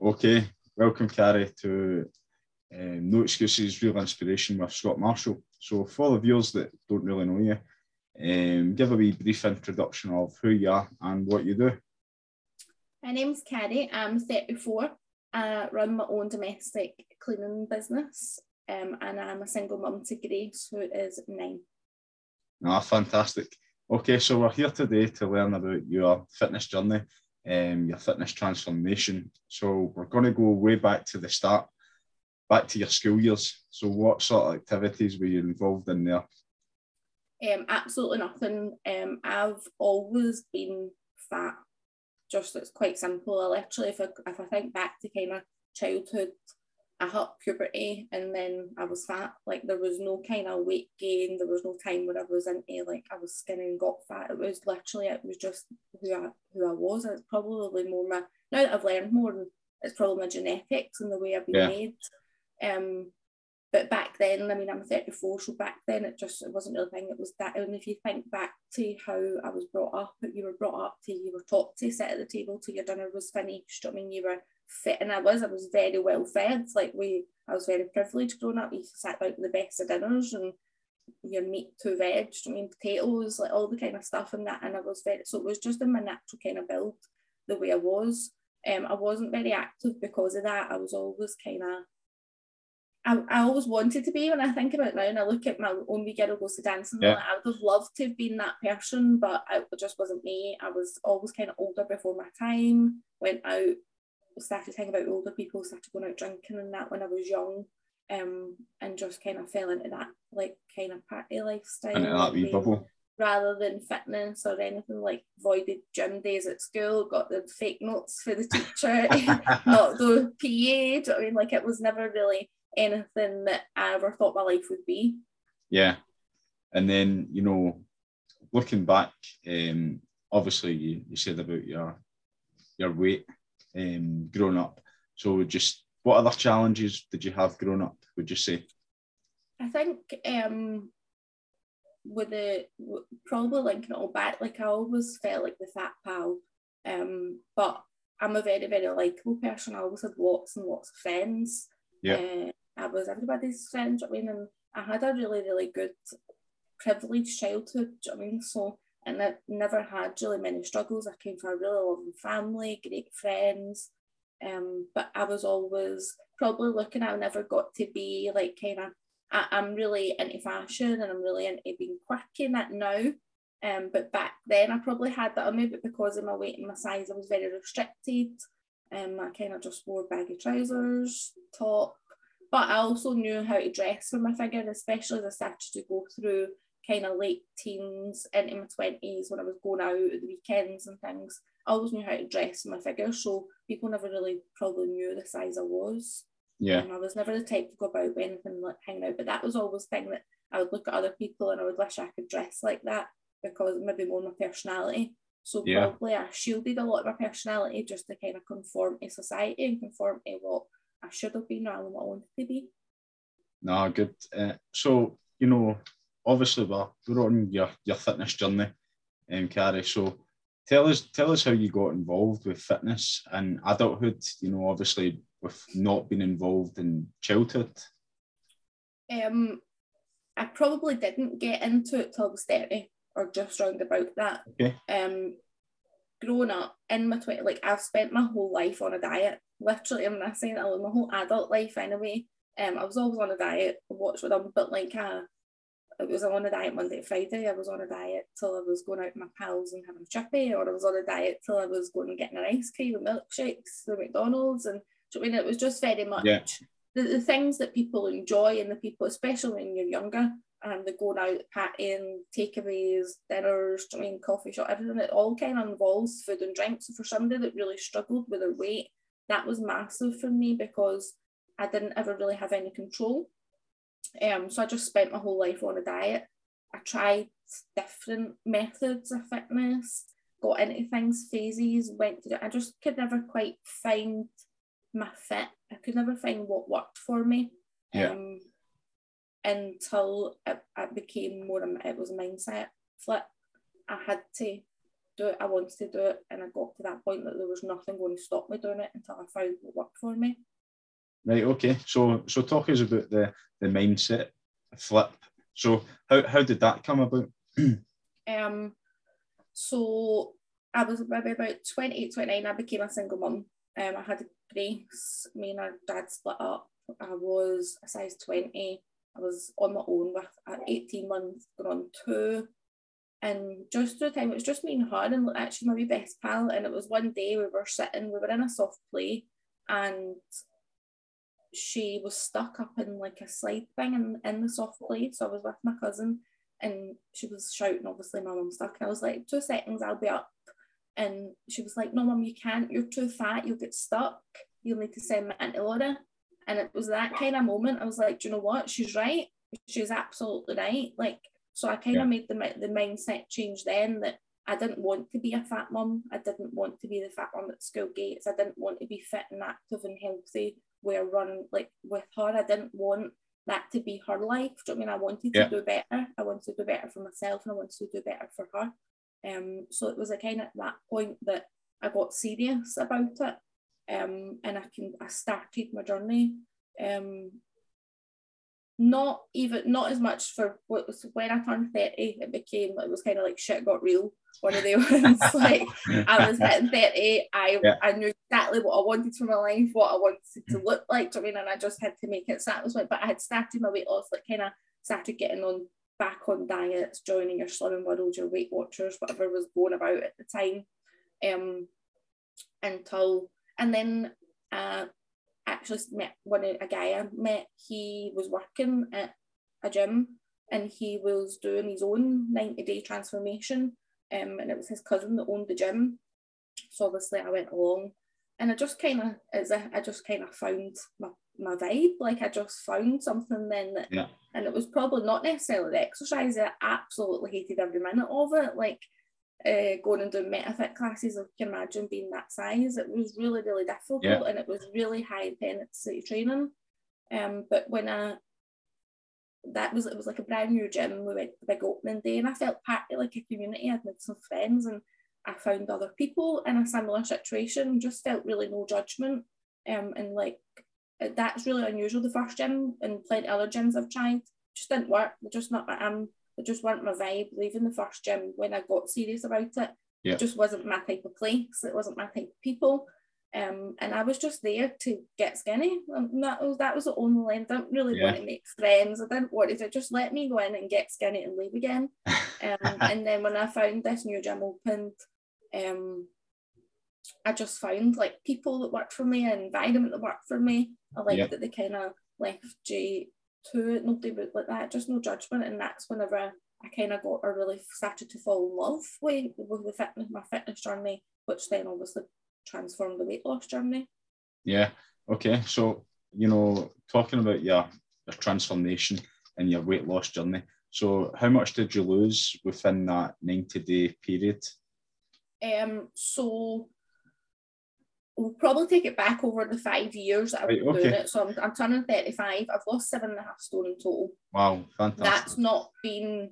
Okay, welcome, Carrie, to um, No Excuses, Real Inspiration with Scott Marshall. So, for the viewers that don't really know you, um, give a wee brief introduction of who you are and what you do. My name's Carrie. I'm 34. I run my own domestic cleaning business, um, and I'm a single mum to Grace, who is nine. Ah, fantastic. Okay, so we're here today to learn about your fitness journey, um, your fitness transformation. So we're going to go way back to the start, back to your school years. So what sort of activities were you involved in there? Um, absolutely nothing. Um, I've always been fat. Just it's quite simple. I literally, if I, if I think back to kind of childhood, I hit puberty and then I was fat. Like there was no kind of weight gain. There was no time where I was into like I was skinny and got fat. It was literally it was just who I who I was. It's probably more my now that I've learned more. It's probably my genetics and the way I've been yeah. made. Um, but back then, I mean, I'm 34, so back then it just it wasn't really a thing. It was that, and if you think back to how I was brought up, you were brought up to, you were taught to sit at the table till your dinner was finished. I mean, you were fit, and I was, I was very well fed. Like we, I was very privileged growing up. You sat down to the best of dinners and your meat to veg, I mean, potatoes, like all the kind of stuff and that. And I was very, so it was just in my natural kind of build the way I was. Um, I wasn't very active because of that. I was always kind of I, I always wanted to be when I think about it now and I look at my own wee girl goes to dancing, yeah. I would have loved to have been that person, but it just wasn't me. I was always kind of older before my time, went out, started thinking about older people, started going out drinking and that when I was young, um, and just kind of fell into that like kind of party lifestyle. And that wee bubble. Rather than fitness or anything like voided gym days at school, got the fake notes for the teacher, not the PA. I mean, like it was never really anything that I ever thought my life would be. Yeah. And then, you know, looking back, um, obviously you, you said about your your weight um, growing up. So just what other challenges did you have growing up, would you say? I think um, with the probably linking it all back, like I always felt like the fat pal. Um, but I'm a very, very likable person. I always had lots and lots of friends. Yeah. Uh, I was everybody's friend, I mean, and I had a really, really good privileged childhood, I mean, so and I never had really many struggles. I came from a really loving family, great friends. Um, but I was always probably looking, I never got to be like kind of I, am really into fashion and I'm really into being quirky and that now. Um, but back then I probably had that, or maybe because of my weight and my size, I was very restricted. Um, I kind of just wore baggy trousers, top, but I also knew how to dress for my figure, especially as I started to go through kind of late teens into my twenties when I was going out at the weekends and things. I always knew how to dress my figure, so people never really probably knew the size I was. Yeah. And I was never the type to go about with anything like hanging out, but that was always thing that I would look at other people and I would wish I could dress like that because maybe more my personality. So yeah. probably I shielded a lot of my personality just to kind of conform to society and conform to what I should have been rather than what I wanted to be. No, good. Uh, so, you know, obviously we're, we're on your, your fitness journey, um, Carrie. So tell us tell us how you got involved with fitness and adulthood, you know, obviously with not being involved in childhood. Um I probably didn't get into it till I was 30 or just round about that. Okay. Um growing up in my 20 like I've spent my whole life on a diet literally I'm not saying that my whole adult life anyway um I was always on a diet watch with them but like uh, it was on a diet Monday to Friday I was on a diet till I was going out with my pals and having a chippy or I was on a diet till I was going and getting an ice cream and milkshakes the McDonald's and I mean it was just very much yeah. the, the things that people enjoy and the people especially when you're younger and the going out partying, takeaways, dinners, I mean coffee shop, everything. It all kind of involves food and drink. So for somebody that really struggled with their weight, that was massive for me because I didn't ever really have any control. Um, so I just spent my whole life on a diet. I tried different methods of fitness, got into things, phases, went to. Do. I just could never quite find my fit. I could never find what worked for me. Yeah. Um, until it, it became more. It was a mindset flip. I had to do it, I wanted to do it, and I got to that point that there was nothing going to stop me doing it until I found what worked for me. Right. Okay. So so talk us about the the mindset flip. So how how did that come about? um. So I was maybe about 28, 29, I became a single mum. Um, I had Grace, me and our dad split up. I was a size 20. I was on my own with at 18 months, going on two. And just through the time, it was just me and her and actually my wee best pal. And it was one day we were sitting, we were in a soft play and she was stuck up in like a slide thing in, in the soft play. So I was with my cousin and she was shouting, obviously, my mum's stuck. And I was like, two seconds, I'll be up. And she was like, no, mum, you can't. You're too fat. You'll get stuck. You'll need to send me into Laura. And it was that kind of moment. I was like, do you know what? She's right. She's absolutely right. Like, so I kind of yeah. made the, the mindset change then that I didn't want to be a fat mum. I didn't want to be the fat mum at school gates. I didn't want to be fit and active and healthy where run like with her. I didn't want that to be her life. Do you know I mean? I wanted to do better. I wanted to do better for myself and I wanted to do better for her. Um, so it was a kind of that point that I got serious about it. Um, and I can I started my journey. Um, not even not as much for what was when I turned 30, it became like it was kind of like shit got real. One of the ones like I was hitting 30, I yeah. I knew exactly what I wanted for my life, what I wanted to look like. I mean, and I just had to make it. So that was what, but I had started my weight loss, like kind of started getting on back on diets, joining your Slimming World, your Weight Watchers, whatever was going about at the time. Um, until and then uh, actually met one a guy I met. He was working at a gym and he was doing his own 90 day transformation. Um, and it was his cousin that owned the gym. So obviously I went along and I just kind of as I just kind of found my, my vibe. Like I just found something then that yeah. and it was probably not necessarily the exercise. I absolutely hated every minute of it. Like uh, going and doing metafit classes, I can imagine being that size. It was really, really difficult yeah. and it was really high intensity training. Um, but when I that was it was like a brand new gym. We went the big opening day, and I felt part of like a community. I'd made some friends, and I found other people in a similar situation. Just felt really no judgment, um, and like that's really unusual. The first gym and plenty other gyms I've tried just didn't work. They're just not. I'm it just weren't my vibe. Leaving the first gym when I got serious about it, yeah. it just wasn't my type of place. It wasn't my type of people. Um, and I was just there to get skinny. And that was that was the only lane. I didn't really yeah. want to make friends. I didn't want to just let me go in and get skinny and leave again. Um, and then when I found this new gym opened, um, I just found like people that worked for me, an environment that worked for me. I liked yeah. that they kind of left J to it, nobody would like that, just no judgment. And that's whenever I kind of got, or really started to fall in love with, with the fitness, my fitness journey, which then obviously transformed the weight loss journey. Yeah. Okay. So, you know, talking about your, your transformation and your weight loss journey. So, how much did you lose within that 90 day period? Um, so we'll probably take it back over the five years that I've been okay. doing it. So I'm, I'm turning 35. I've lost seven and a half stone in total. Wow, fantastic. That's not been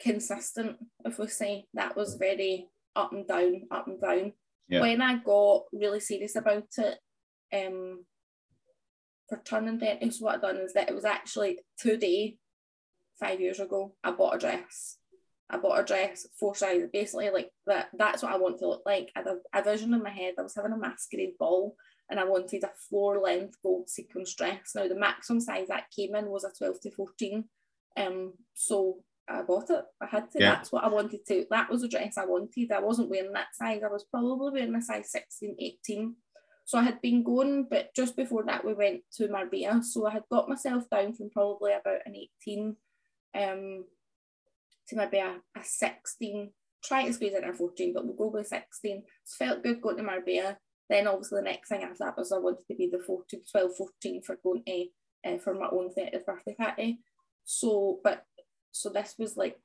consistent, if we say. That was very up and down, up and down. Yeah. When I got really serious about it, um, for turning 30, so what I've done is that it was actually today, five years ago, I bought a dress I bought a dress four sizes, basically like that. That's what I want to look like. I had a, a vision in my head. I was having a masquerade ball, and I wanted a floor length gold sequin dress. Now the maximum size that came in was a twelve to fourteen, um. So I bought it. I had to. Yeah. That's what I wanted to. That was the dress I wanted. I wasn't wearing that size. I was probably wearing a size 16, 18. So I had been going, but just before that we went to Marbella. So I had got myself down from probably about an 18. Um, to maybe a, a 16, try to squeeze in a 14, but we'll go with 16. It's felt good going to Marbella. Then obviously the next thing after that was I wanted to be the 14, 12, 14 for going to uh, for my own 30th birthday party. So, but so this was like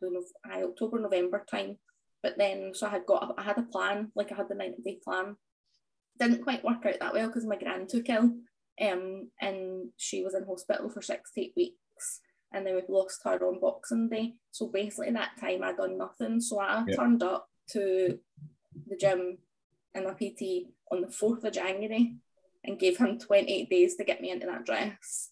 the October, November time. But then so I had got I had a plan, like I had the 90 day plan. Didn't quite work out that well because my grand took ill. Um, and she was in hospital for six to eight weeks and then we lost her on Boxing Day. So basically, that time I done nothing. So I Yeah. turned up to the gym and my PT on the 4th of January and gave him 28 days to get me into that dress.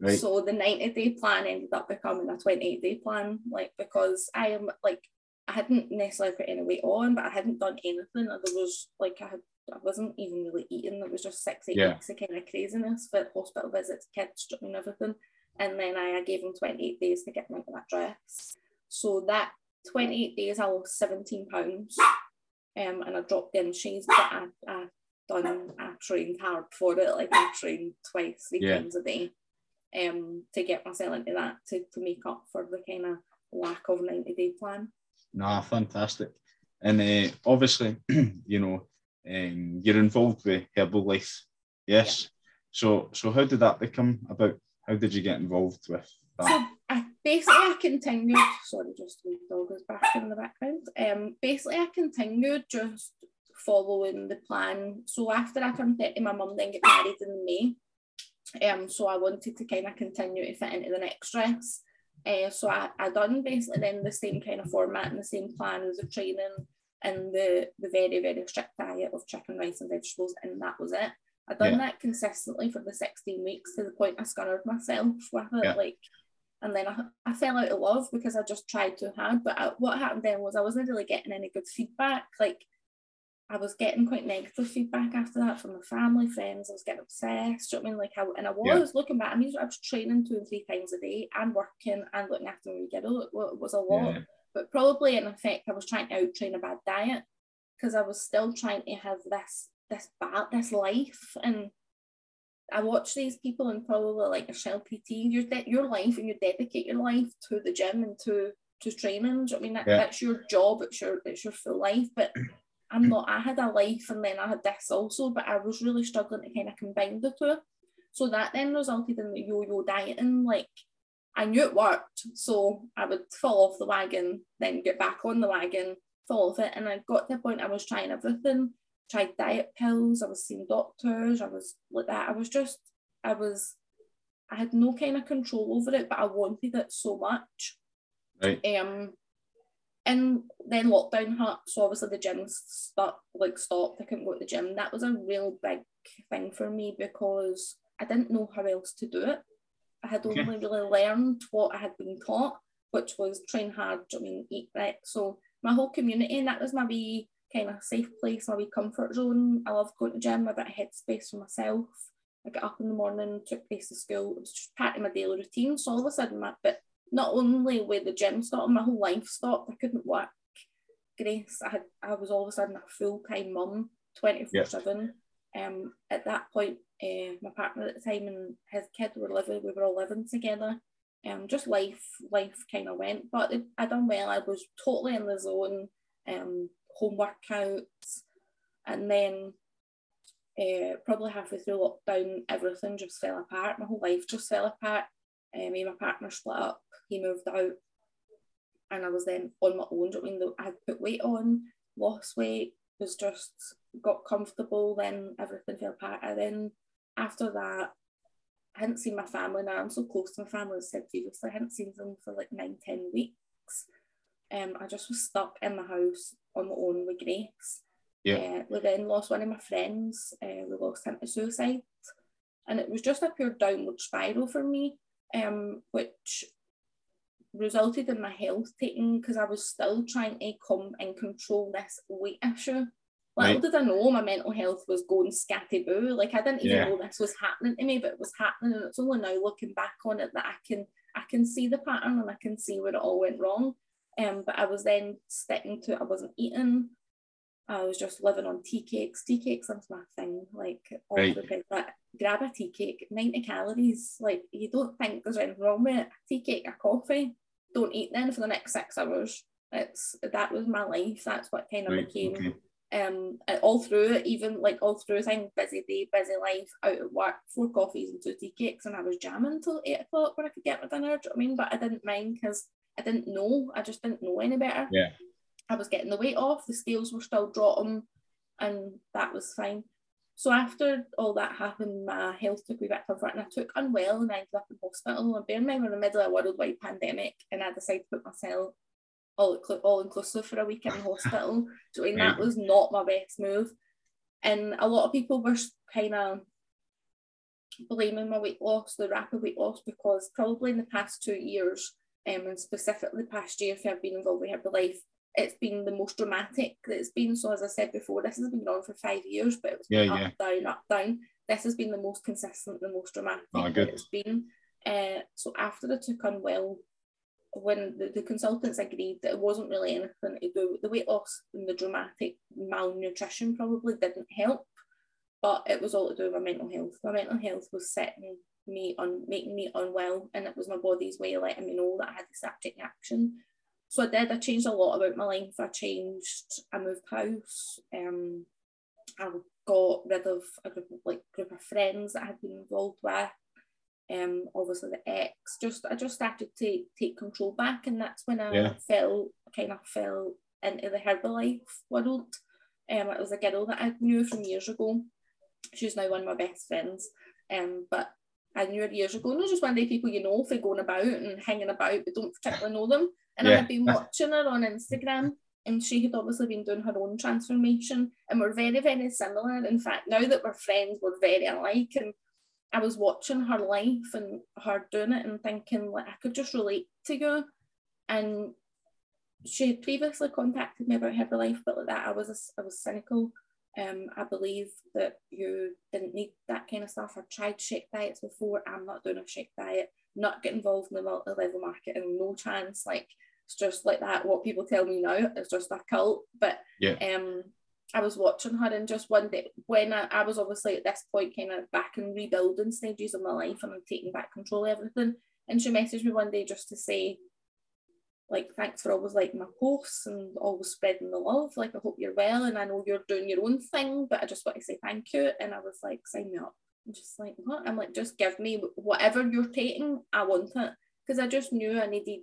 Right. So the 90 day plan ended up becoming a 28 day plan, like because I am like I hadn't necessarily put any weight on, but I hadn't done anything. There was like I had I wasn't even really eating. It was just six, eight Yeah. weeks of kind of craziness but hospital visits, kids, and everything. And then I, I gave him 28 days to get me into that dress. So that 28 days I lost 17 pounds. Um, and I dropped in shaves, but I, I done I trained hard for it. Like I trained twice, three Yeah. times a day. Um, to get myself into that to, to make up for the kind of lack of 90 day plan. Nah, fantastic. And uh, obviously, you know, um, you're involved with Herbalife, yes. So, so how did that become about? How did you get involved with that? So basically I continued. Sorry, just the dog is back in the background. Um, basically I continued just following the plan. So after I turned thirty, my mum then get married in May. Um, so I wanted to kind of continue to fit into the next dress. Uh, so I, I done basically then the same kind of format and the same plan as the training and the the very very strict diet of chicken, rice, and vegetables, and that was it. I done Yeah. that consistently for the 16 weeks to the point I scunnered myself with it. Yeah. Like, and then I, I fell out of love because I just tried too hard. But I, what happened then was I wasn't really getting any good feedback. Like, I was getting quite negative feedback after that from my family, friends. I was getting obsessed. You know what I mean? Like, I, and I Yeah. was looking back. I mean, I was training two and three times a day and working and looking after my kiddo. It wa- was a lot Yeah. but probably in effect I was trying to out train a bad diet because I was still trying to have this this bad this life and I watch these people and probably like a shell PT your de- your life and you dedicate your life to the gym and to to training. Do you know what I mean? That, Yeah. that's your job. It's your it's your full life. But I'm not I had a life and then I had this also but I was really struggling to kind of combine the two. So that then resulted in the yo-yo dieting. Like I knew it worked, so I would fall off the wagon, then get back on the wagon, fall off it, and I got to the point I was trying everything, tried diet pills, I was seeing doctors, I was like that. I was just, I was, I had no kind of control over it, but I wanted it so much. Right. Um, and then lockdown hit, so obviously the gym stopped, like stopped. I couldn't go to the gym. That was a real big thing for me because I didn't know how else to do it. I had Okay. only really learned what I had been taught, which was train hard, I mean, eat right. So my whole community, and that was my wee kind of safe place, my wee comfort zone. I love going to gym, a bit of headspace for myself. I get up in the morning, took place to school. It was just part of my daily routine. So all of a sudden, my, but not only with the gym stopped, my whole life stopped. I couldn't work. Grace, I had, I was all of a sudden a full time mum, twenty four seven. Um, at that point, uh, my partner at the time and his kid were living. We were all living together. Um, just life, life kind of went. But I done well. I was totally in the zone. Um, home workouts, and then uh, probably halfway through lockdown, everything just fell apart. My whole life just fell apart. Uh, me and my partner split up. He moved out, and I was then on my own. I mean, I had put weight on, lost weight, was just got comfortable. Then everything fell apart. And then after that, I hadn't seen my family now. I'm so close to my family, as I said previously. I hadn't seen them for like nine, ten weeks. Um, I just was stuck in the house on my own with Grace. Yeah. Uh, we then lost one of my friends. Uh, we lost him to suicide, and it was just a pure downward spiral for me, um, which resulted in my health taking because I was still trying to come and control this weight issue. Little Right. did I know my mental health was going scatty boo. Like I didn't even Yeah. know this was happening to me, but it was happening, and it's only now looking back on it that I can I can see the pattern and I can see where it all went wrong. Um, but I was then sticking to it. I wasn't eating. I was just living on tea cakes. Tea cakes was my thing. Like all Right. the like, grab a tea cake, 90 calories. Like you don't think there's anything wrong with it. A tea cake, a coffee. Don't eat then for the next six hours. It's that was my life. That's what kind of Right. became Okay. um all through it, even like all through thing, busy day, busy life, out at work, four coffees and two tea cakes, and I was jamming till eight o'clock when I could get my dinner. Do you know what I mean? But I didn't mind because I didn't know. I just didn't know any better. Yeah. I was getting the weight off, the scales were still dropping, and that was fine. So after all that happened, my health took a wee bit of and I took unwell and I ended up in hospital. And bear in mind, we're in the middle of a worldwide pandemic and I decided to put myself all, all inclusive for a week in hospital. So that was not my best move. And a lot of people were kind of blaming my weight loss, the rapid weight loss, because probably in the past two years, um, and specifically past year, if I've been involved with Herbalife, it's been the most dramatic that it's been. So as I said before, this has been going on for five years, but it was yeah, up, yeah. down, up, down. This has been the most consistent, the most dramatic oh, that it's been. Uh, so after I took unwell, when the, the consultants agreed that it wasn't really anything to do with the weight loss and the dramatic malnutrition probably didn't help, but it was all to do with my mental health. My mental health was setting me on making me unwell, and it was my body's way of letting me know that I had to start taking action. So I did. I changed a lot about my life. I changed. I moved house. Um, I got rid of a group of like group of friends that I had been involved with. Um, obviously the ex. Just I just started to take control back, and that's when I yeah. fell kind of fell into the Herbalife world. Um, it was a girl that I knew from years ago. She's now one of my best friends. Um, but I knew her years ago. Not just one day people you know for going about and hanging about, but don't particularly know them. And yeah. I had been watching her on Instagram and she had obviously been doing her own transformation and we're very, very similar. In fact, now that we're friends, we're very alike. And I was watching her life and her doing it and thinking like I could just relate to you. And she had previously contacted me about Herbalife, but like that I was I was cynical. Um, I believe that you didn't need that kind of stuff. I've tried shake diets before. I'm not doing a shake diet. Not get involved in the multi-level marketing. No chance. Like it's just like that. What people tell me now is just a cult. But yeah. um, I was watching her and just one day when I, I was obviously at this point kind of back in rebuilding stages of my life and I'm taking back control of everything. And she messaged me one day just to say, like, thanks for always liking my posts and always spreading the love. Like, I hope you're well and I know you're doing your own thing, but I just want to say thank you. And I was like, sign me up. I'm just like, what? I'm like, just give me whatever you're taking, I want it. Because I just knew I needed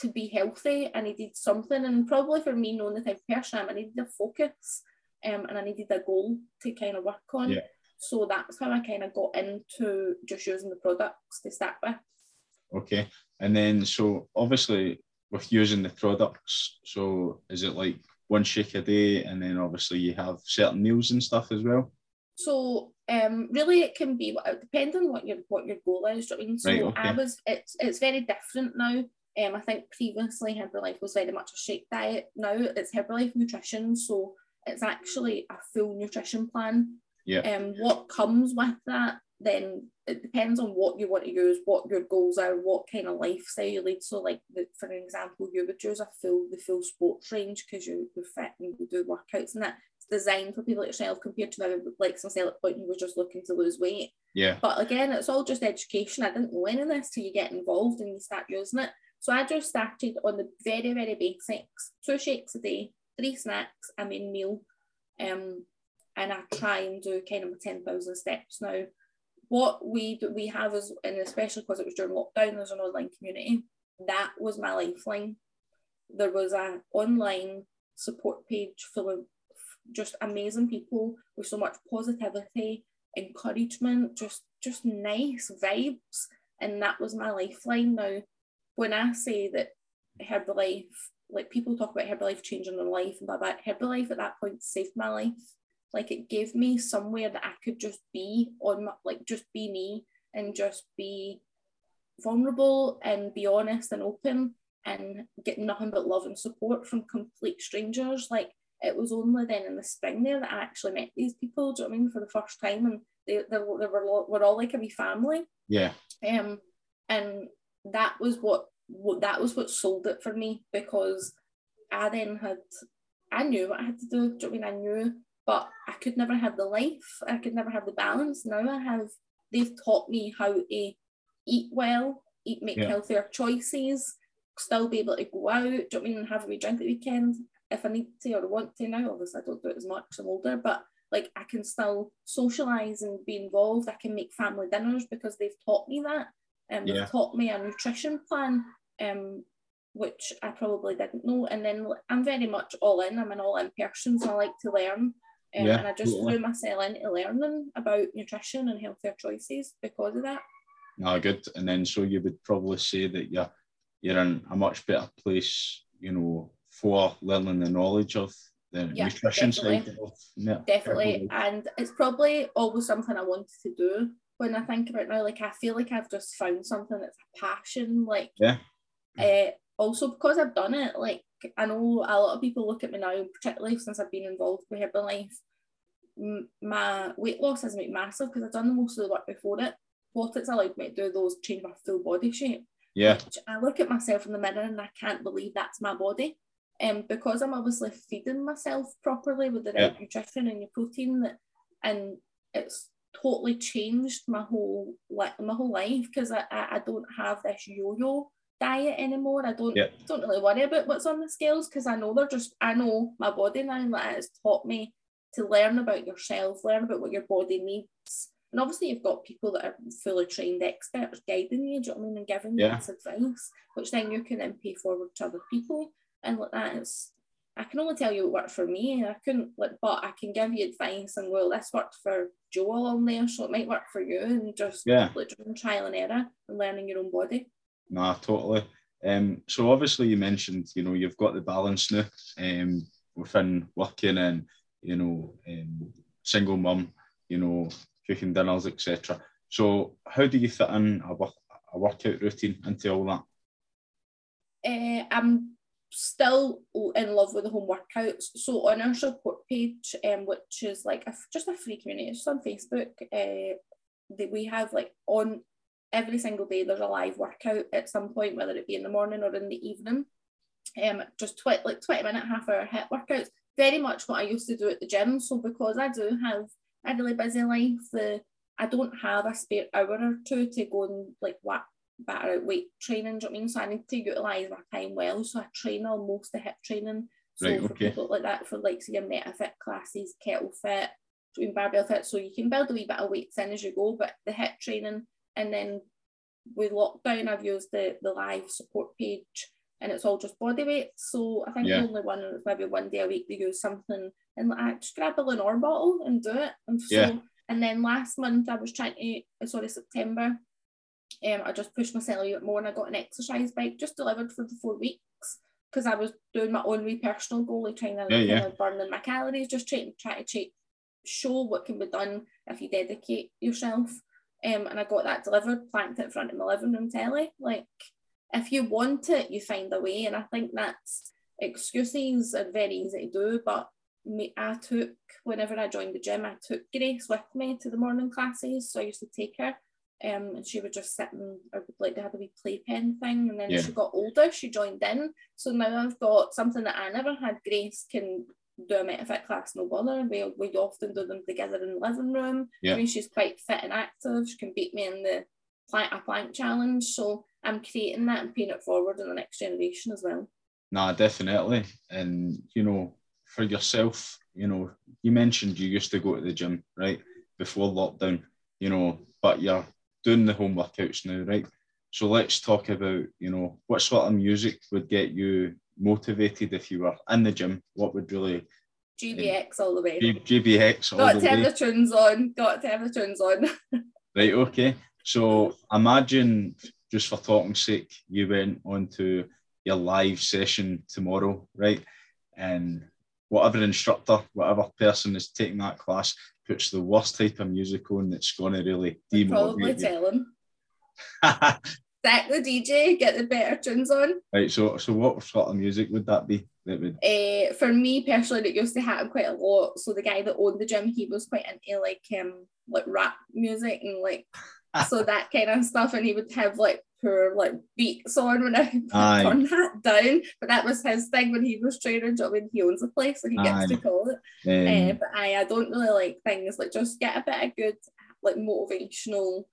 to be healthy, I needed something. And probably for me, knowing the type of person I'm, I needed a focus um, and I needed a goal to kind of work on. Yeah. So that's how I kind of got into just using the products to start with. Okay. And then, so obviously, with using the products, so is it like one shake a day, and then obviously you have certain meals and stuff as well? So um, really, it can be depending on what your what your goal is. I mean, so right, okay. I was it's it's very different now. Um, I think previously Herbalife was very much a shake diet. Now it's Herbalife nutrition, so it's actually a full nutrition plan. Yeah. Um, what comes with that then it depends on what you want to use, what your goals are, what kind of lifestyle you lead. So, like the, for example, you would use a full the full sports range because you would fit and you do workouts and that. It's designed for people like yourself compared to maybe like myself at point you were just looking to lose weight. Yeah. But again, it's all just education. I didn't know any of this till you get involved and you start using it. So I just started on the very, very basics. Two shakes a day, three snacks, a main meal. Um, and I try and do kind of 10,000 steps now what we we have is, and especially because it was during lockdown, there's an online community. That was my lifeline. There was an online support page full of just amazing people with so much positivity, encouragement, just just nice vibes, and that was my lifeline. Now, when I say that Herbalife, like people talk about Herbalife changing their life and blah blah, Herbalife at that point saved my life like it gave me somewhere that I could just be on my, like just be me and just be vulnerable and be honest and open and get nothing but love and support from complete strangers. Like it was only then in the spring there that I actually met these people. Do you know I mean for the first time and they, they, they were were all like a wee family. Yeah. Um, and that was what, what that was what sold it for me because I then had I knew what I had to do. do you know I mean I knew but I could never have the life. I could never have the balance. Now I have. They've taught me how to eat well, eat, make yeah. healthier choices, still be able to go out. Do you know I mean have a wee drink at the weekend if I need to or want to now? Obviously, I don't do it as much. I'm older, but like I can still socialize and be involved. I can make family dinners because they've taught me that. And um, yeah. they've taught me a nutrition plan. Um, which I probably didn't know. And then I'm very much all in. I'm an all in person, so I like to learn Um, Yeah, and I just totally. threw myself into learning about nutrition and healthier choices because of that. No, good. And then so you would probably say that you're you're in a much better place, you know, for learning the knowledge of the Yeah, nutrition side of yeah, Definitely. And it's probably always something I wanted to do when I think about it now. Like I feel like I've just found something that's a passion. Like Yeah. uh, also because I've done it, like I know a lot of people look at me now, particularly since I've been involved with Herbalife, my weight loss has been massive because I've done the most of the work before it. What it's allowed me to do though is change my full body shape. Yeah, which I look at myself in the mirror and I can't believe that's my body. Um, because I'm obviously feeding myself properly with the right Yeah. nutrition and your protein, that, and it's totally changed my whole like my whole life because I, I I don't have this yo-yo diet anymore. I don't Yeah. don't really worry about what's on the scales because I know they're just I know my body now. and Like it's taught me to learn about yourself, learn about what your body needs. And obviously, you've got people that are fully trained experts guiding you, do you know what I mean, and giving you this advice, which then you can then pay forward to other people. And like that, it's I can only tell you what worked for me. I couldn't like, but I can give you advice and well, this worked for Joel on there, so it might work for you. And just Yeah. like trial and error and learning your own body. nah, totally. Um, so obviously you mentioned, you know, you've got the balance now um, within working and, you know, um, single mum, you know, cooking dinners, etc. So how do you fit in a, work, a workout routine into all that? uh, I'm still in love with the home workouts. So on our support page, um, which is like a, just a free community, it's on Facebook, uh, that we have like on every single day there's a live workout at some point, whether it be in the morning or in the evening. Um, just tw- like 20 minute, half hour HIIT workouts. Very much what I used to do at the gym. So because I do have a really busy life, the I don't have a spare hour or two to go and like whack batter out weight training. Do you know what I mean? So I need to utilise my time well. So I train on almost the HIIT training. So Right, for okay. people like that, for like say your MetaFit classes, kettle fit, doing barbell fit, so you can build a wee bit of weights in as you go. But the HIIT training, and then with lockdown, I've used the the live support page, and it's all just body weight. So I think Yeah. the only one maybe one day a week they use something and like, I just grab a Lenor bottle and do it. And so Yeah. and then last month I was trying to uh, sorry September, um I just pushed myself a little bit more and I got an exercise bike just delivered for the four weeks because I was doing my own wee personal goal of trying to Yeah, yeah. kind of burning my calories, just trying try to check, show what can be done if you dedicate yourself. Um, and I got that delivered, planked it in front of my living room telly. Like, if you want it, you find a way. And I think that's excuses are very easy to do. But me, I took whenever I joined the gym, I took Grace with me to the morning classes. So I used to take her. Um, and she would just sit and like to have a wee playpen thing. And then Yeah. she got older, she joined in. So now I've got something that I never had. Grace can do a MetaFit class, no bother. We, we often do them together in the living room. Yeah. I mean, she's quite fit and active. She can beat me in the plank, a plank challenge. So I'm creating that and paying it forward in the next generation as well. Nah, definitely. And you know, for yourself, you know, you mentioned you used to go to the gym, right? Before lockdown, you know, but you're doing the home workouts now, right? So let's talk about, you know, what sort of music would get you motivated if you were in the gym? What would really GBX all the way. G- GBX all Got the to have the tunes on. Got to have the tunes on. Right, okay. So imagine, just for talking's sake, you went on to your live session tomorrow, right? And whatever instructor, whatever person is taking that class puts the worst type of music on that's going to really Probably demotivate you. tell him. Sack the DJ, get the better tunes on. right, so so what sort of music would that be? That would Uh, for me personally, it used to happen quite a lot. So the guy that owned the gym, he was quite into like um like rap music and like so that kind of stuff, and he would have like poor like beats on when I Aye. turn that down. But that was his thing when he was training. do you know what he owns a place, so he gets to call it. Uh, um, but I, I don't really like things like just get a bit of good like motivational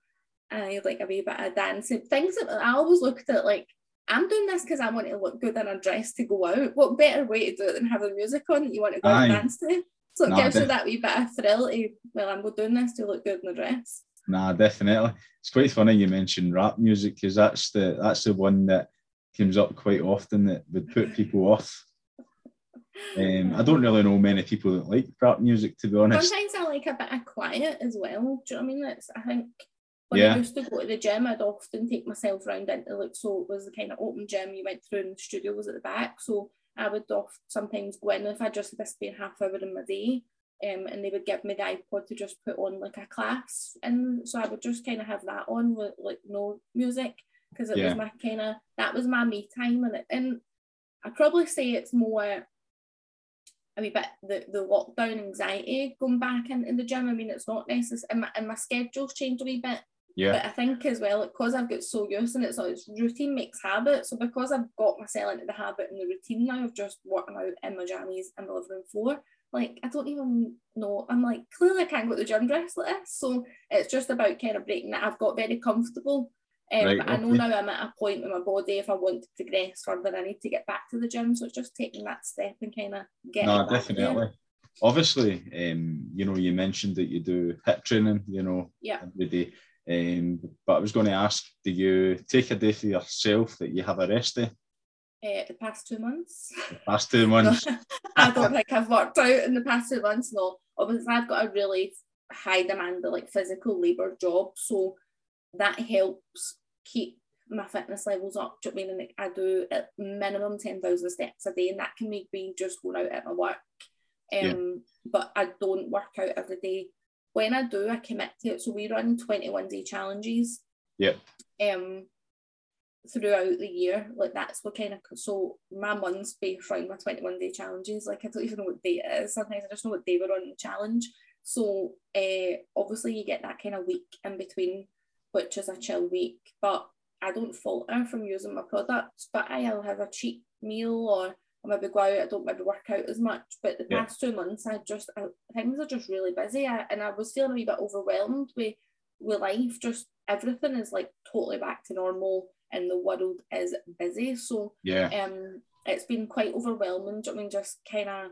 I like a wee bit of dancing things that I always looked at like I'm doing this because I want to look good in a dress to go out what better way to do it than have the music on that you want to go out and dance to so it No, gives you that wee bit of thrill to well I'm doing this to look good in the dress Nah, definitely. It's quite funny you mentioned rap music because that's the that's the one that comes up quite often that would put people off. Um, I don't really know many people that like rap music, to be honest. Sometimes I like a bit of quiet as well. Do you know what I mean? That's I think when Yeah. I used to go to the gym, I'd often take myself round into like so it was the kind of open gym you went through and the studio was at the back. So I would often sometimes go in if I just had a spare half hour in my day. Um, and they would give me the iPod to just put on like a class and so I would just kind of have that on with like no music because it Yeah. was my kind of that was my me time and it, and I'd probably say it's more a wee bit the, the lockdown anxiety going back into the gym. I mean, it's not necessary, and my, and my schedule's changed a wee bit. Yeah, But I think as well, because I've got so used and it's, it's routine makes habit. So because I've got myself into the habit and the routine now of just working out in my jammies in the living room floor, like I don't even know. I'm like, clearly I can't go to the gym dressed like this. So it's just about kind of breaking that. I've got very comfortable. Um, Right, but I know okay. now I'm at a point with my body, if I want to progress further, I need to get back to the gym. So it's just taking that step and kind of getting no, back there. definitely. Obviously, um, you know, you mentioned that you do HIIT training, you know, Yeah. every day. Um, but I was going to ask, do you take a day for yourself that you have a rest day? Uh, the past two months. The past two months. I don't think I've worked out in the past two months. No, obviously I've got a really high demand of like physical labour job, so that helps keep my fitness levels up. Do you know I mean? I do at minimum ten thousand steps a day, and that can make me just going out at my work. Um, but I don't work out every day. When I do, I commit to it. So we run twenty one day challenges. Yeah. Um, throughout the year. Like that's what kind of so my month's based around my 21 day challenges. Like I don't even know what day it is. Sometimes I just know what day we're on the challenge. So uh, obviously you get that kind of week in between, which is a chill week. But I don't falter from using my products. But I'll have a cheap meal or I maybe go out. I don't maybe work out as much. But the Yeah. past two months, I just I, things are just really busy. I, and I was feeling a wee bit overwhelmed with with life. Just everything is like totally back to normal and the world is busy. So Yeah. um it's been quite overwhelming. do you know what I mean just kind of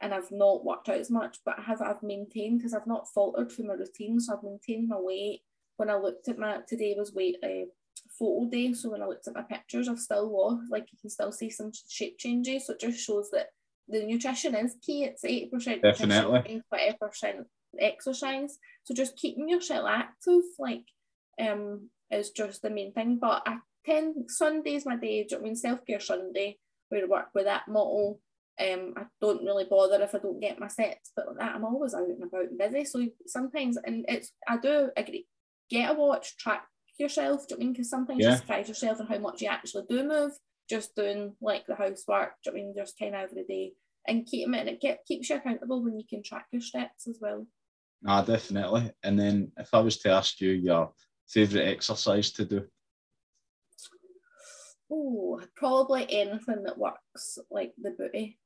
and I've not worked out as much, but I have I've maintained because I've not faltered from my routine. So I've maintained my weight. When I looked at my today was weight uh, photo day, so when I looked at my pictures, I've still lost. Like you can still see some shape changes. So it just shows that the nutrition is key. It's eighty percent Definitely. twenty percent exercise. So just keeping yourself active, like um, is just the main thing. But I tend Sunday's my day. Do you know I mean self care Sunday? Where I work with that motto. Um, I don't really bother if I don't get my sets, but like that I'm always out and about and busy. So sometimes, and it's I do agree. Get a watch, track yourself. Do you know I mean? Because sometimes Yeah. you surprise yourself on how much you actually do move. Just doing like the housework. Do you know I mean? Just kind of every day and keep it, and it get, keeps you accountable when you can track your steps as well. Ah, definitely. And then if I was to ask you your favourite exercise to do, Oh, probably anything that works like the booty.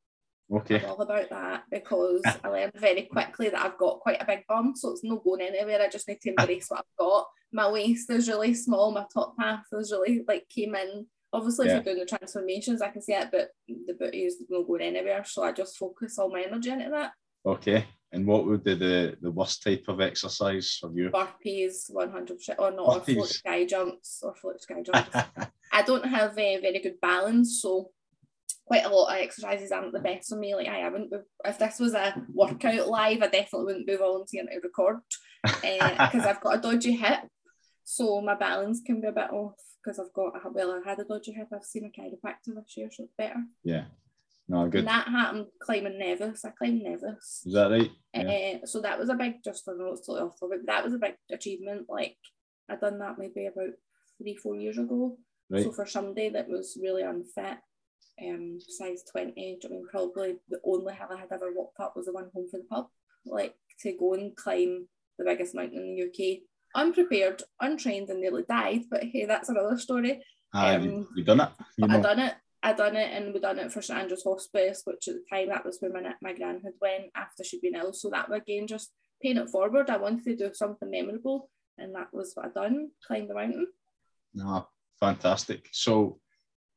okay. I'm all about that because ah. I learned very quickly that I've got quite a big bum, so it's not going anywhere. I just need to ah. embrace what I've got. My waist is really small, my top half is really like came in. Obviously, Yeah. if you're doing the transformations, I can see it, but the booty is not going anywhere. So I just focus all my energy into that. Okay. And what would be the, the worst type of exercise for you? Burpees, 100%, or not, or float sky jumps, or float sky jumps. I don't have a very good balance, so quite a lot of exercises aren't the best for me. Like I haven't. If this was a workout live, I definitely wouldn't be volunteering to record uh, because I've got a dodgy hip, so my balance can be a bit off because I've got well, I had a dodgy hip. I've seen a chiropractor this year, so it's better. yeah. No, good. And that happened climbing Nevis. I climbed Nevis. Is that right? Yeah. Uh, so that was a big, just for notes totally off topic, but that was a big achievement. Like I done that maybe about three, four years ago. Right. So for somebody that was really unfit, um, size 20, do you know what I mean, probably the only hill I had ever walked up was the one home for the pub. Like to go and climb the biggest mountain in the UK. Unprepared, untrained, and nearly died. But hey, that's another story. Ah, um, you, you done it. You But I know. done it. I done it, and we done it for St Andrews Hospice, which at the time that was where my my gran had went after she'd been ill. So that again, just paying it forward. I wanted to do something memorable, and that was what I done. Climbed the mountain. No, fantastic. So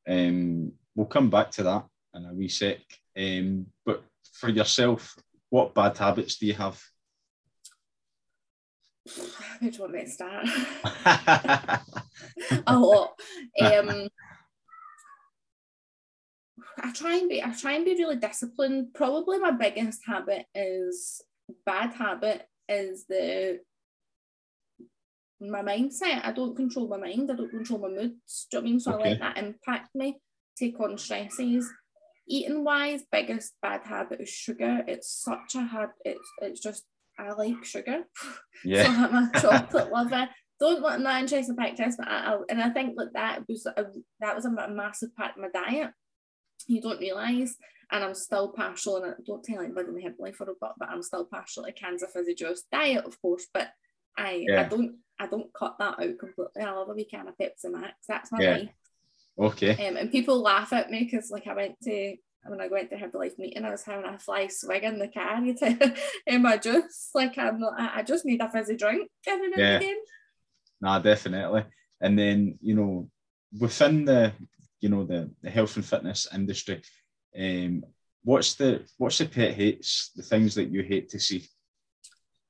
um, we'll come back to that in a wee sec. Um, but for yourself, what bad habits do you have? Where do you want me to start? a lot. Um, I try and be I try and be really disciplined. Probably my biggest habit is bad habit is the my mindset. I don't control my mind. I don't control my moods. Do you know what I mean? So okay. I let that impact me. Take on stresses. Eating wise, biggest bad habit is sugar. It's such a hard. It's it's just I like sugar. Yeah. so I'm a chocolate lover. Don't I'm not interested in practice, but I, I, and I think that that was a, that was a massive part of my diet. You don't realise, and I'm still partial, and I don't tell anybody in the Herbalife for a bit, but I'm still partial to cans of fizzy juice diet, of course. But I yeah. I don't I don't cut that out completely. I love a wee can of Pepsi Max. That's my yeah. life. Okay. Um, and people laugh at me because like I went to when I went to Herbalife meeting, I was having a fly swig in the car in my juice. Like I'm not, I just need a fizzy drink every now yeah. and again. Nah, definitely. And then you know, within the you know the, the health and fitness industry, um, what's the what's the pet hates, the things that you hate to see?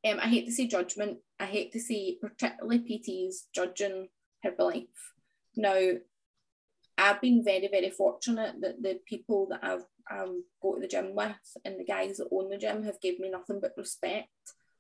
Um, I hate to see judgment. I hate to see particularly PTs judging her belief. Now, I've been very, very fortunate that the people that I've um, go to the gym with and the guys that own the gym have given me nothing but respect.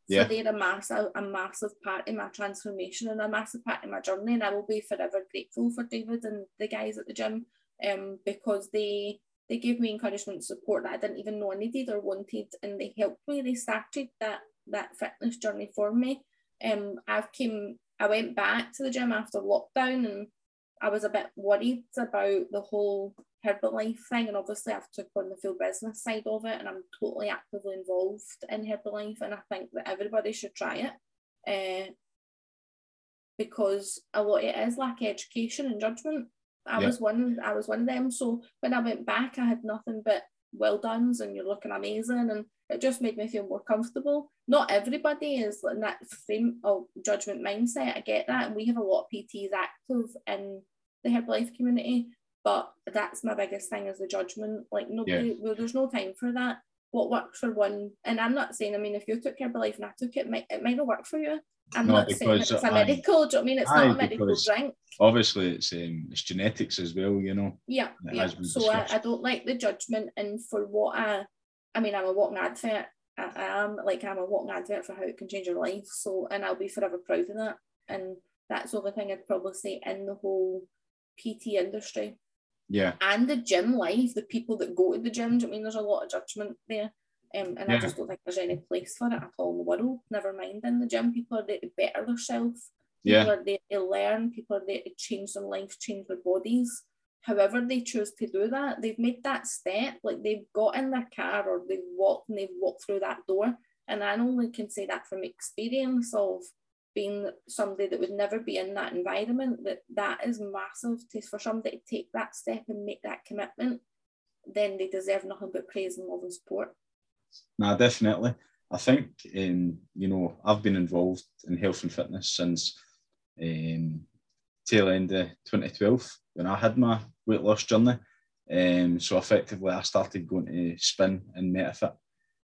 Yeah. So they're a massive, a massive part in my transformation and a massive part in my journey. And I will be forever grateful for David and the guys at the gym um, because they they gave me encouragement support that I didn't even know I needed or wanted and they helped me. They started that that fitness journey for me. Um, I've came, I went back to the gym after lockdown, and I was a bit worried about the whole Herbalife thing. And obviously, I've took on the full business side of it, and I'm totally actively involved in Herbalife. And I think that everybody should try it, uh, because a lot it is like education and judgment. I yeah. was one, I was one of them. So when I went back, I had nothing but well done, and you're looking amazing, and it just made me feel more comfortable. Not everybody is in that frame of judgment mindset. I get that. And we have a lot of PTs active in the Herbalife community, but that's my biggest thing is the judgment. Like nobody, yeah. well, there's no time for that. What works for one, and I'm not saying. I mean, if you took Herbalife and I took it, it might, it might not work for you. I'm no, not saying it's a medical. Do you know I mean it's not a medical drink? Obviously, it's um, it's genetics as well. You know. Yeah, yeah. So I, I don't like the judgment, and for what I I mean, I'm a walking advert. I, am like I'm a walking advert for how it can change your life. So, and I'll be forever proud of that. And that's the only thing I'd probably say in the whole PT industry. Yeah. And the gym life, the people that go to the gym. I mean, there's a lot of judgment there. Um, and yeah. I just don't think there's any place for it at all in the world. Never mind in the gym. People are there to better themselves. People yeah. are there to learn. People are there to change their life, change their bodies however they choose to do that, they've made that step, like they've got in their car or they've walked and they've walked through that door. And I only can say that from experience of being somebody that would never be in that environment, that that is massive to, for somebody to take that step and make that commitment, then they deserve nothing but praise and love and support. Nah, definitely. I think, um, you know, I've been involved in health and fitness since um, tail end of 2012 when I had my weight loss journey. Um, so effectively, I started going to spin and MetaFit,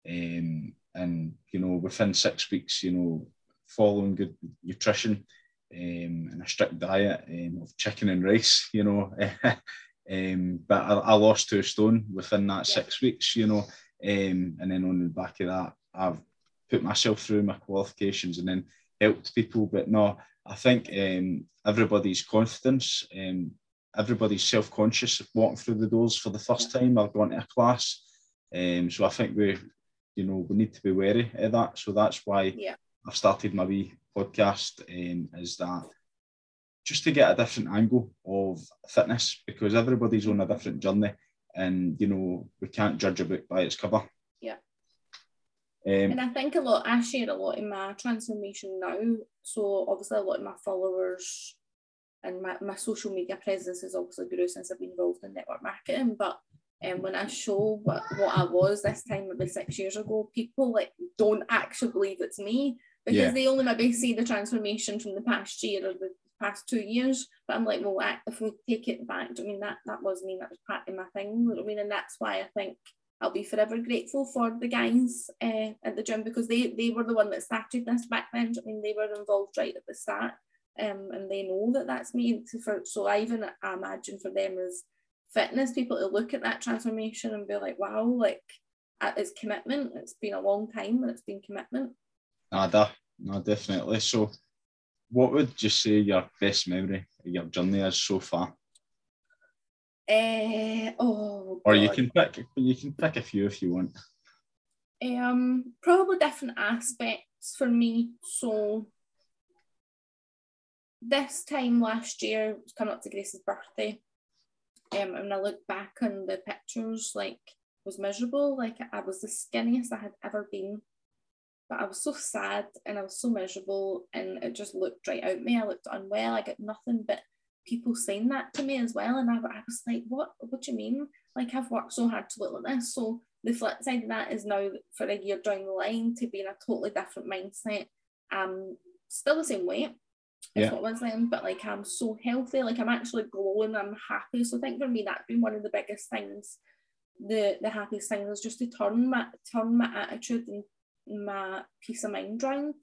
um, and you know, within six weeks, you know, following good nutrition um, and a strict diet um, of chicken and rice, you know, um, but I, I, lost two stone within that six weeks, you know, um, and then on the back of that, I've put myself through my qualifications and then helped people. But no, I think um, everybody's confidence um, everybody's self-conscious walking through the doors for the first time or going to a class. Um, so I think we, you know, we need to be wary of that. So that's why yeah. I've started my wee podcast. Um, is that just to get a different angle of fitness because everybody's on a different journey, and you know we can't judge a book by its cover. Yeah. Um, and I think a lot. I share a lot in my transformation now. So obviously, a lot of my followers and my, my social media presence has obviously grew since I've been involved in network marketing. But um, when I show what, what I was this time maybe six years ago, people like don't actually believe it's me because yeah. they only maybe see the transformation from the past year or the past two years. But I'm like, well, if we take it back, I mean that that was me, that was part of my thing. I mean, and that's why I think I'll be forever grateful for the guys uh, at the gym because they they were the one that started this back then. I mean, they were involved right at the start um, and they know that that's me. For, so I even I imagine for them as fitness people to look at that transformation and be like, wow, like it's commitment. It's been a long time and it's been commitment. Nah, da, no, definitely. So, what would you say your best memory of your journey is so far? Uh, oh, or you can pick you can pick a few if you want. Um, probably different aspects for me. So this time last year, coming up to Grace's birthday. Um, and I look back on the pictures, like was miserable. Like I was the skinniest I had ever been. But I was so sad and I was so miserable and it just looked right out me. I looked unwell. I got nothing but people saying that to me as well. And I, I was like, what what do you mean? Like I've worked so hard to look like this. So the flip side of that is now for a year down the line to be in a totally different mindset. Um still the same weight. Yeah. what was then, but like I'm so healthy, like I'm actually glowing, I'm happy. So I think for me that's been one of the biggest things, the the happiest thing is just to turn my turn my attitude and my peace of mind round.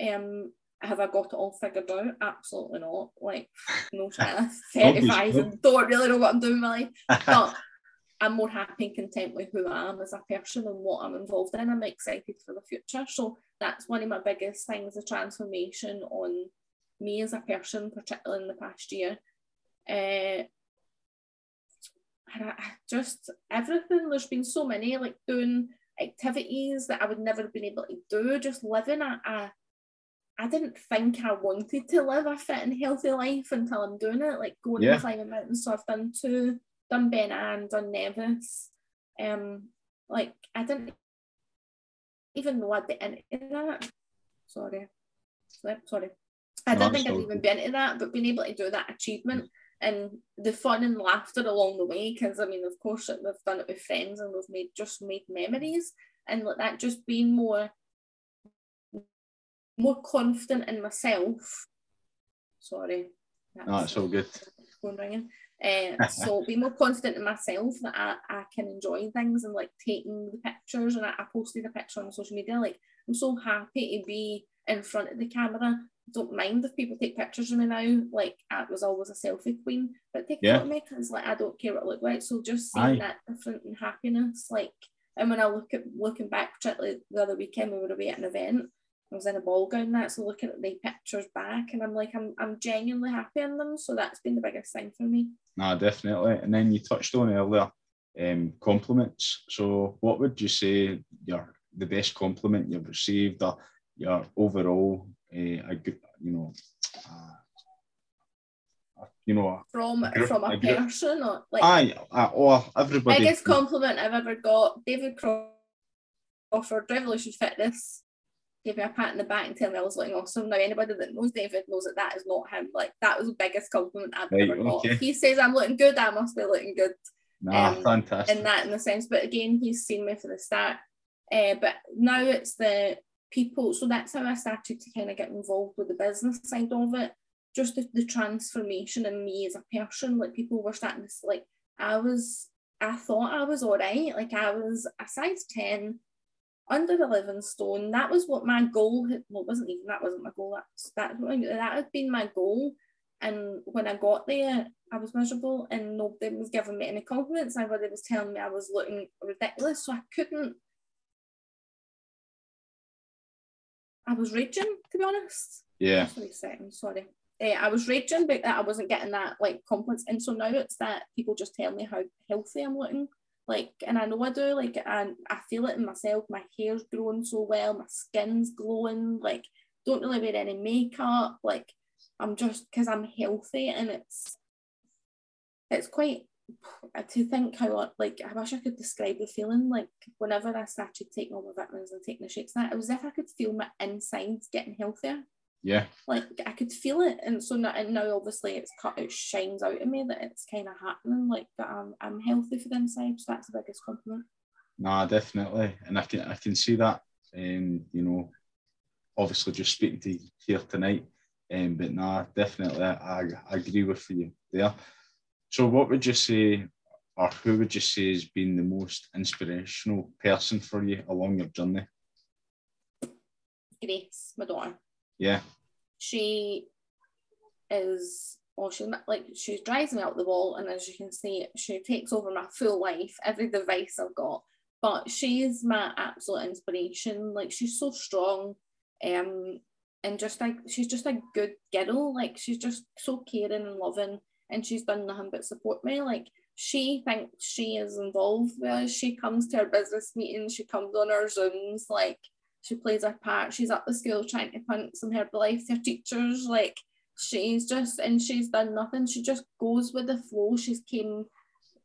Um have I got it all figured out? Absolutely not. Like, no chance. 35 and don't really know what I'm doing in my life. But I'm more happy and content with who I am as a person and what I'm involved in. I'm excited for the future. So that's one of my biggest things, the transformation on me as a person, particularly in the past year. Uh, and just everything. There's been so many like doing activities that I would never have been able to do. Just living a, a I didn't think I wanted to live a fit and healthy life until I'm doing it, like going yeah. and climbing mountains. So I've done two, done Ben and done Nevis. Um, like I didn't even know I'd be into that. Sorry. Sorry. I didn't think I'd even been into that, but being able to do that achievement and the fun and laughter along the way, because I mean, of course, we've done it with friends and we've made just made memories, and like that just being more more confident in myself. Sorry. That's, no, it's all good. Phone ringing. Uh, so be more confident in myself that I, I can enjoy things and like taking the pictures and I, I posted a picture on social media like I'm so happy to be in front of the camera don't mind if people take pictures of me now like I was always a selfie queen but take yeah. a of me because like I don't care what I look like so just seeing Aye. that different and happiness like and when I look at looking back particularly the other weekend we were away at an event I was in a ball gown that, so looking at the pictures back, and I'm like, I'm, I'm genuinely happy in them. So that's been the biggest thing for me. Nah, definitely. And then you touched on earlier, um, compliments. So what would you say your the best compliment you've received, or your overall, uh, a good, you know, uh, you know, from a, from a, person or like aye, uh, or everybody. Biggest compliment I've ever got, David Crawford, Revolution Fitness gave me a pat in the back and tell me I was looking awesome. Now anybody that knows David knows that that is not him. Like that was the biggest compliment I've right, ever got. He says I'm looking good, I must be looking good. Nah, um, fantastic. In that in the sense, but again, he's seen me for the start. Uh, but now it's the people. So that's how I started to kind of get involved with the business side of it. Just the, the transformation in me as a person. Like people were starting to like I was. I thought I was all right. Like I was a size ten under 11 stone. That was what my goal had. Well, wasn't even that wasn't my goal. That's that that had been my goal. And when I got there, I was miserable, and nobody was giving me any compliments. Everybody was telling me I was looking ridiculous, so I couldn't. I was raging, to be honest. Yeah. Sorry, second, sorry. Uh, I was raging, but I wasn't getting that like compliments, and so now it's that people just tell me how healthy I'm looking like and I know I do like and I feel it in myself my hair's growing so well my skin's glowing like don't really wear any makeup like I'm just because I'm healthy and it's it's quite to think how like I wish I could describe the feeling like whenever I started taking all my vitamins and taking the shakes that it was as if I could feel my insides getting healthier. Yeah. Like I could feel it. And so now, and now obviously it's cut it shines out of me that it's kind of happening like that I'm, I'm healthy for the inside. So that's the biggest compliment. Nah definitely. And I can I can see that um you know obviously just speaking to you here tonight um but nah definitely I, I agree with you there so what would you say or who would you say has been the most inspirational person for you along your journey Grace my daughter yeah. She is or she like she drives me out the wall, and as you can see, she takes over my full life, every device I've got. But she is my absolute inspiration. Like she's so strong, um, and just like she's just a good girl. Like she's just so caring and loving, and she's done nothing but support me. Like she thinks she is involved with us. She comes to our business meetings. She comes on our zooms. Like she plays her part. She's at the school trying to punt some Herbalife to her teachers. Like she's just and she's done nothing. She just goes with the flow. She's came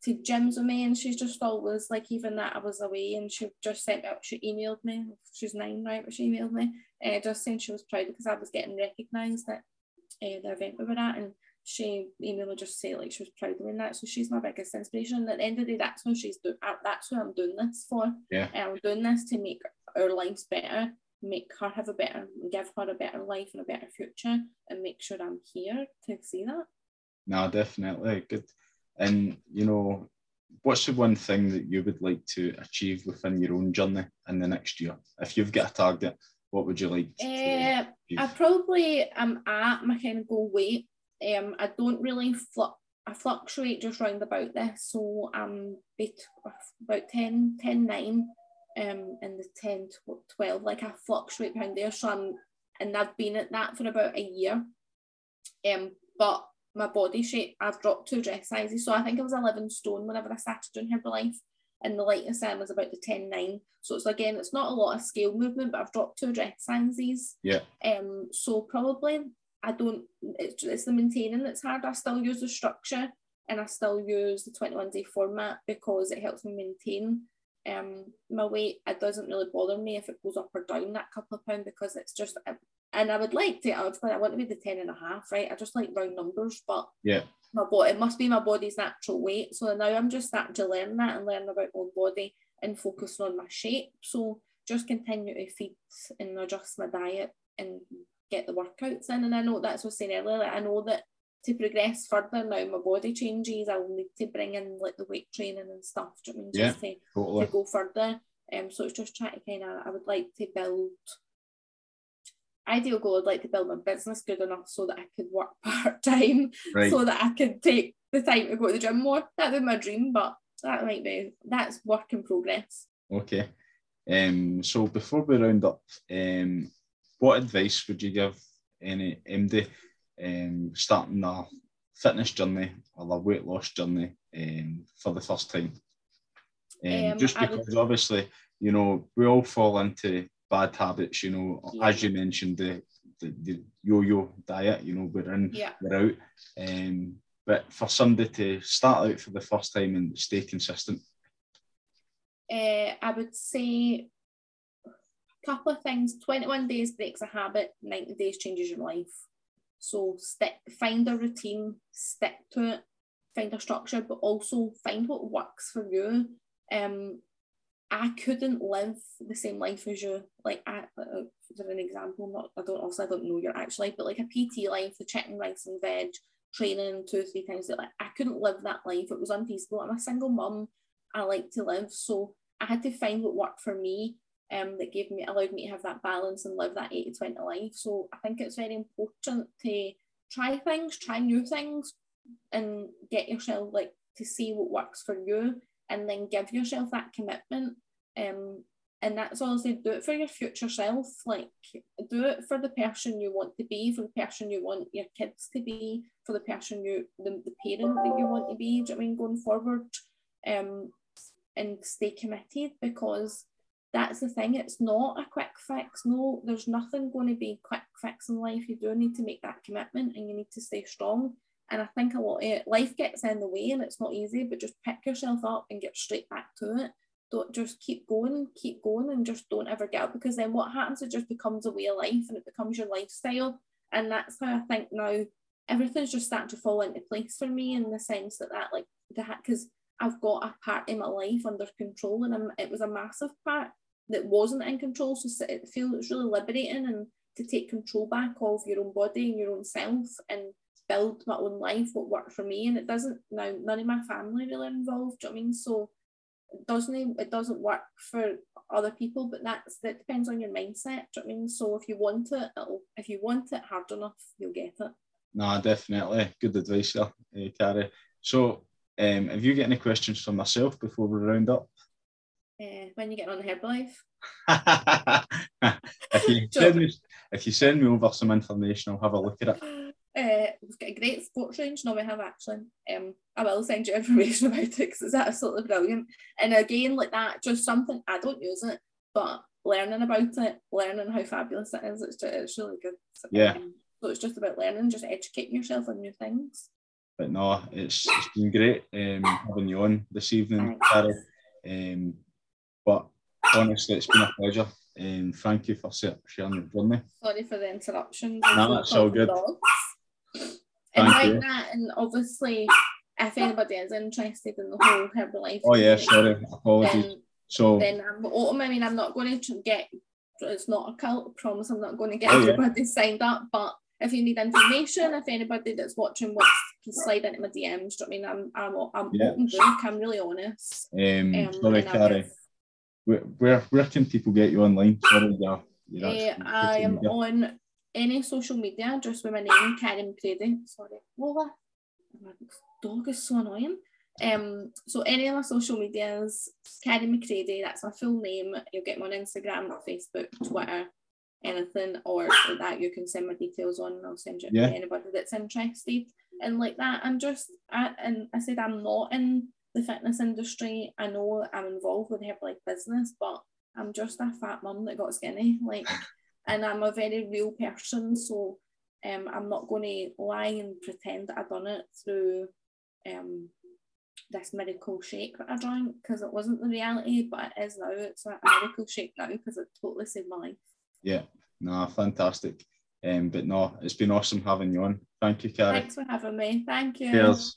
to gyms with me and she's just always like even that I was away and she just sent out she emailed me. She's nine right, but she emailed me uh, just saying she was proud because I was getting recognised at uh, the event we were at and she emailed me just say like she was proud of me and that. So she's my biggest inspiration. And at the end of the day, that's what she's doing. That's what I'm doing this for. Yeah. And I'm doing this to make our lives better make her have a better, give her a better life and a better future, and make sure I'm here to see that. No, definitely good. And you know, what's the one thing that you would like to achieve within your own journey in the next year? If you've got a target, what would you like? Uh, I probably am at my kind of goal weight. Um, I don't really fluctuate. I fluctuate just round about this, so I'm about 10, 10 9 um, in the 10 to 12, like I fluctuate behind there. So I'm, and I've been at that for about a year. Um, but my body shape, I've dropped two dress sizes. So I think I was 11 stone whenever I started doing Herbalife. And the lightest I was about the 10 9. So it's again, it's not a lot of scale movement, but I've dropped two dress sizes. Yeah. Um, so probably I don't, it's, it's the maintaining that's hard. I still use the structure and I still use the 21 day format because it helps me maintain um my weight. It doesn't really bother me if it goes up or down that couple of pounds because it's just and I would like to I would I want to be the 10 and a half right? I just like round numbers but yeah. my body it must be my body's natural weight. So now I'm just starting to learn that and learn about my own body and focus on my shape. So just continue to feed and adjust my diet and get the workouts in and I know that's what I was saying earlier like I know that to progress further now my body changes I'll need to bring in like the weight training and stuff do you know I mean? yeah, just to, totally. to go further um so it's just trying to kind of I would like to build ideal goal I'd like to build my business good enough so that I could work part-time right. so that I could take the time to go to the gym more that would be my dream but that might be that's work in progress okay um so before we round up um what advice would you give any MD um, starting a fitness journey or a weight loss journey um, for the first time. Um, um, just because would... obviously, you know, we all fall into bad habits, you know, yeah. as you mentioned, the, the, the, yo-yo diet, you know, we're in, yeah. we're out. Um, but for somebody to start out for the first time and stay consistent? Uh, I would say couple of things. 21 days breaks a habit, 90 days changes your life. So stick, find a routine, stick to it, find a structure, but also find what works for you. Um, I couldn't live the same life as you. Like, I, uh, for an example, not I don't also I don't know your actual life, but like a PT life, the chicken rice and veg, training two or three times. a Like I couldn't live that life. It was unfeasible. I'm a single mum. I like to live, so I had to find what worked for me um, that gave me allowed me to have that balance and live that 80 20 life. So I think it's very important to try things, try new things, and get yourself like to see what works for you and then give yourself that commitment. Um, and that's honestly do it for your future self. Like do it for the person you want to be, for the person you want your kids to be, for the person you the, the parent that you want to be. Do you know I mean going forward? Um, and stay committed because that's the thing. It's not a quick fix. No, there's nothing going to be quick fix in life. You do need to make that commitment and you need to stay strong. And I think a lot of it, life gets in the way and it's not easy, but just pick yourself up and get straight back to it. Don't just keep going, keep going, and just don't ever get up because then what happens? It just becomes a way of life and it becomes your lifestyle. And that's how I think now everything's just starting to fall into place for me in the sense that that like that because I've got a part in my life under control and I'm, it was a massive part that wasn't in control. So it feels really liberating and to take control back of your own body and your own self and build my own life, what worked for me. And it doesn't now none of my family really involved. Do you know I mean? So it doesn't it doesn't work for other people, but that's that depends on your mindset. Do you know I mean? So if you want it, it'll if you want it hard enough, you'll get it. No, definitely. Good advice there, Carrie. So, um, have you got any questions for myself before we round up? Uh, when you get on Herbalife? if, you send me, if you send me over some information, I'll have a look at it. Uh, we've got a great sports range. No, we have actually. Um, I will send you information about it because it's absolutely brilliant. And again, like that, just something I don't use it, but learning about it, learning how fabulous it is, it's just, it's really good. Yeah. Um, so it's just about learning, just educating yourself on new things. But no, it's it's been great um, having you on this evening, Carol. Um, but honestly, it's been a pleasure. Um, thank you for sharing your journey. Sorry for the interruption. No, that's all good. And like that, and obviously, if anybody is interested in the whole Herbalife, oh yeah, sorry, apologies. Then, so then I'm open. I mean, I'm not going to get. It's not a cult. I promise, I'm not going to get oh, everybody yeah. signed up. But if you need information, if anybody that's watching wants to slide into my DMs, I mean, I'm I'm I'm yeah. open book. I'm really honest. Um, um sorry, Carrie. Where, where where can people get you online? Sorry, yeah. Uh, I am on any social media just with my name, Karen McCreadie. Sorry, Lola. My dog is so annoying. Um, so any of my social medias, Karen McCreadie, that's my full name. You'll get me on Instagram, Facebook, Twitter, anything, or like that. You can send my details on, and I'll send you yeah. to anybody that's interested. And like that, I'm just, I, and I said I'm not in the fitness industry. I know I'm involved with Herbalife business, but I'm just a fat mum that got skinny. Like and I'm a very real person, so um, I'm not going to lie and pretend that I've done it through um, this miracle shake that I drank because it wasn't the reality, but it is now. It's a miracle shake now because it totally saved my life. Yeah, no, fantastic. Um, but no, it's been awesome having you on. Thank you, Carrie. Thanks for having me. Thank you. Cheers.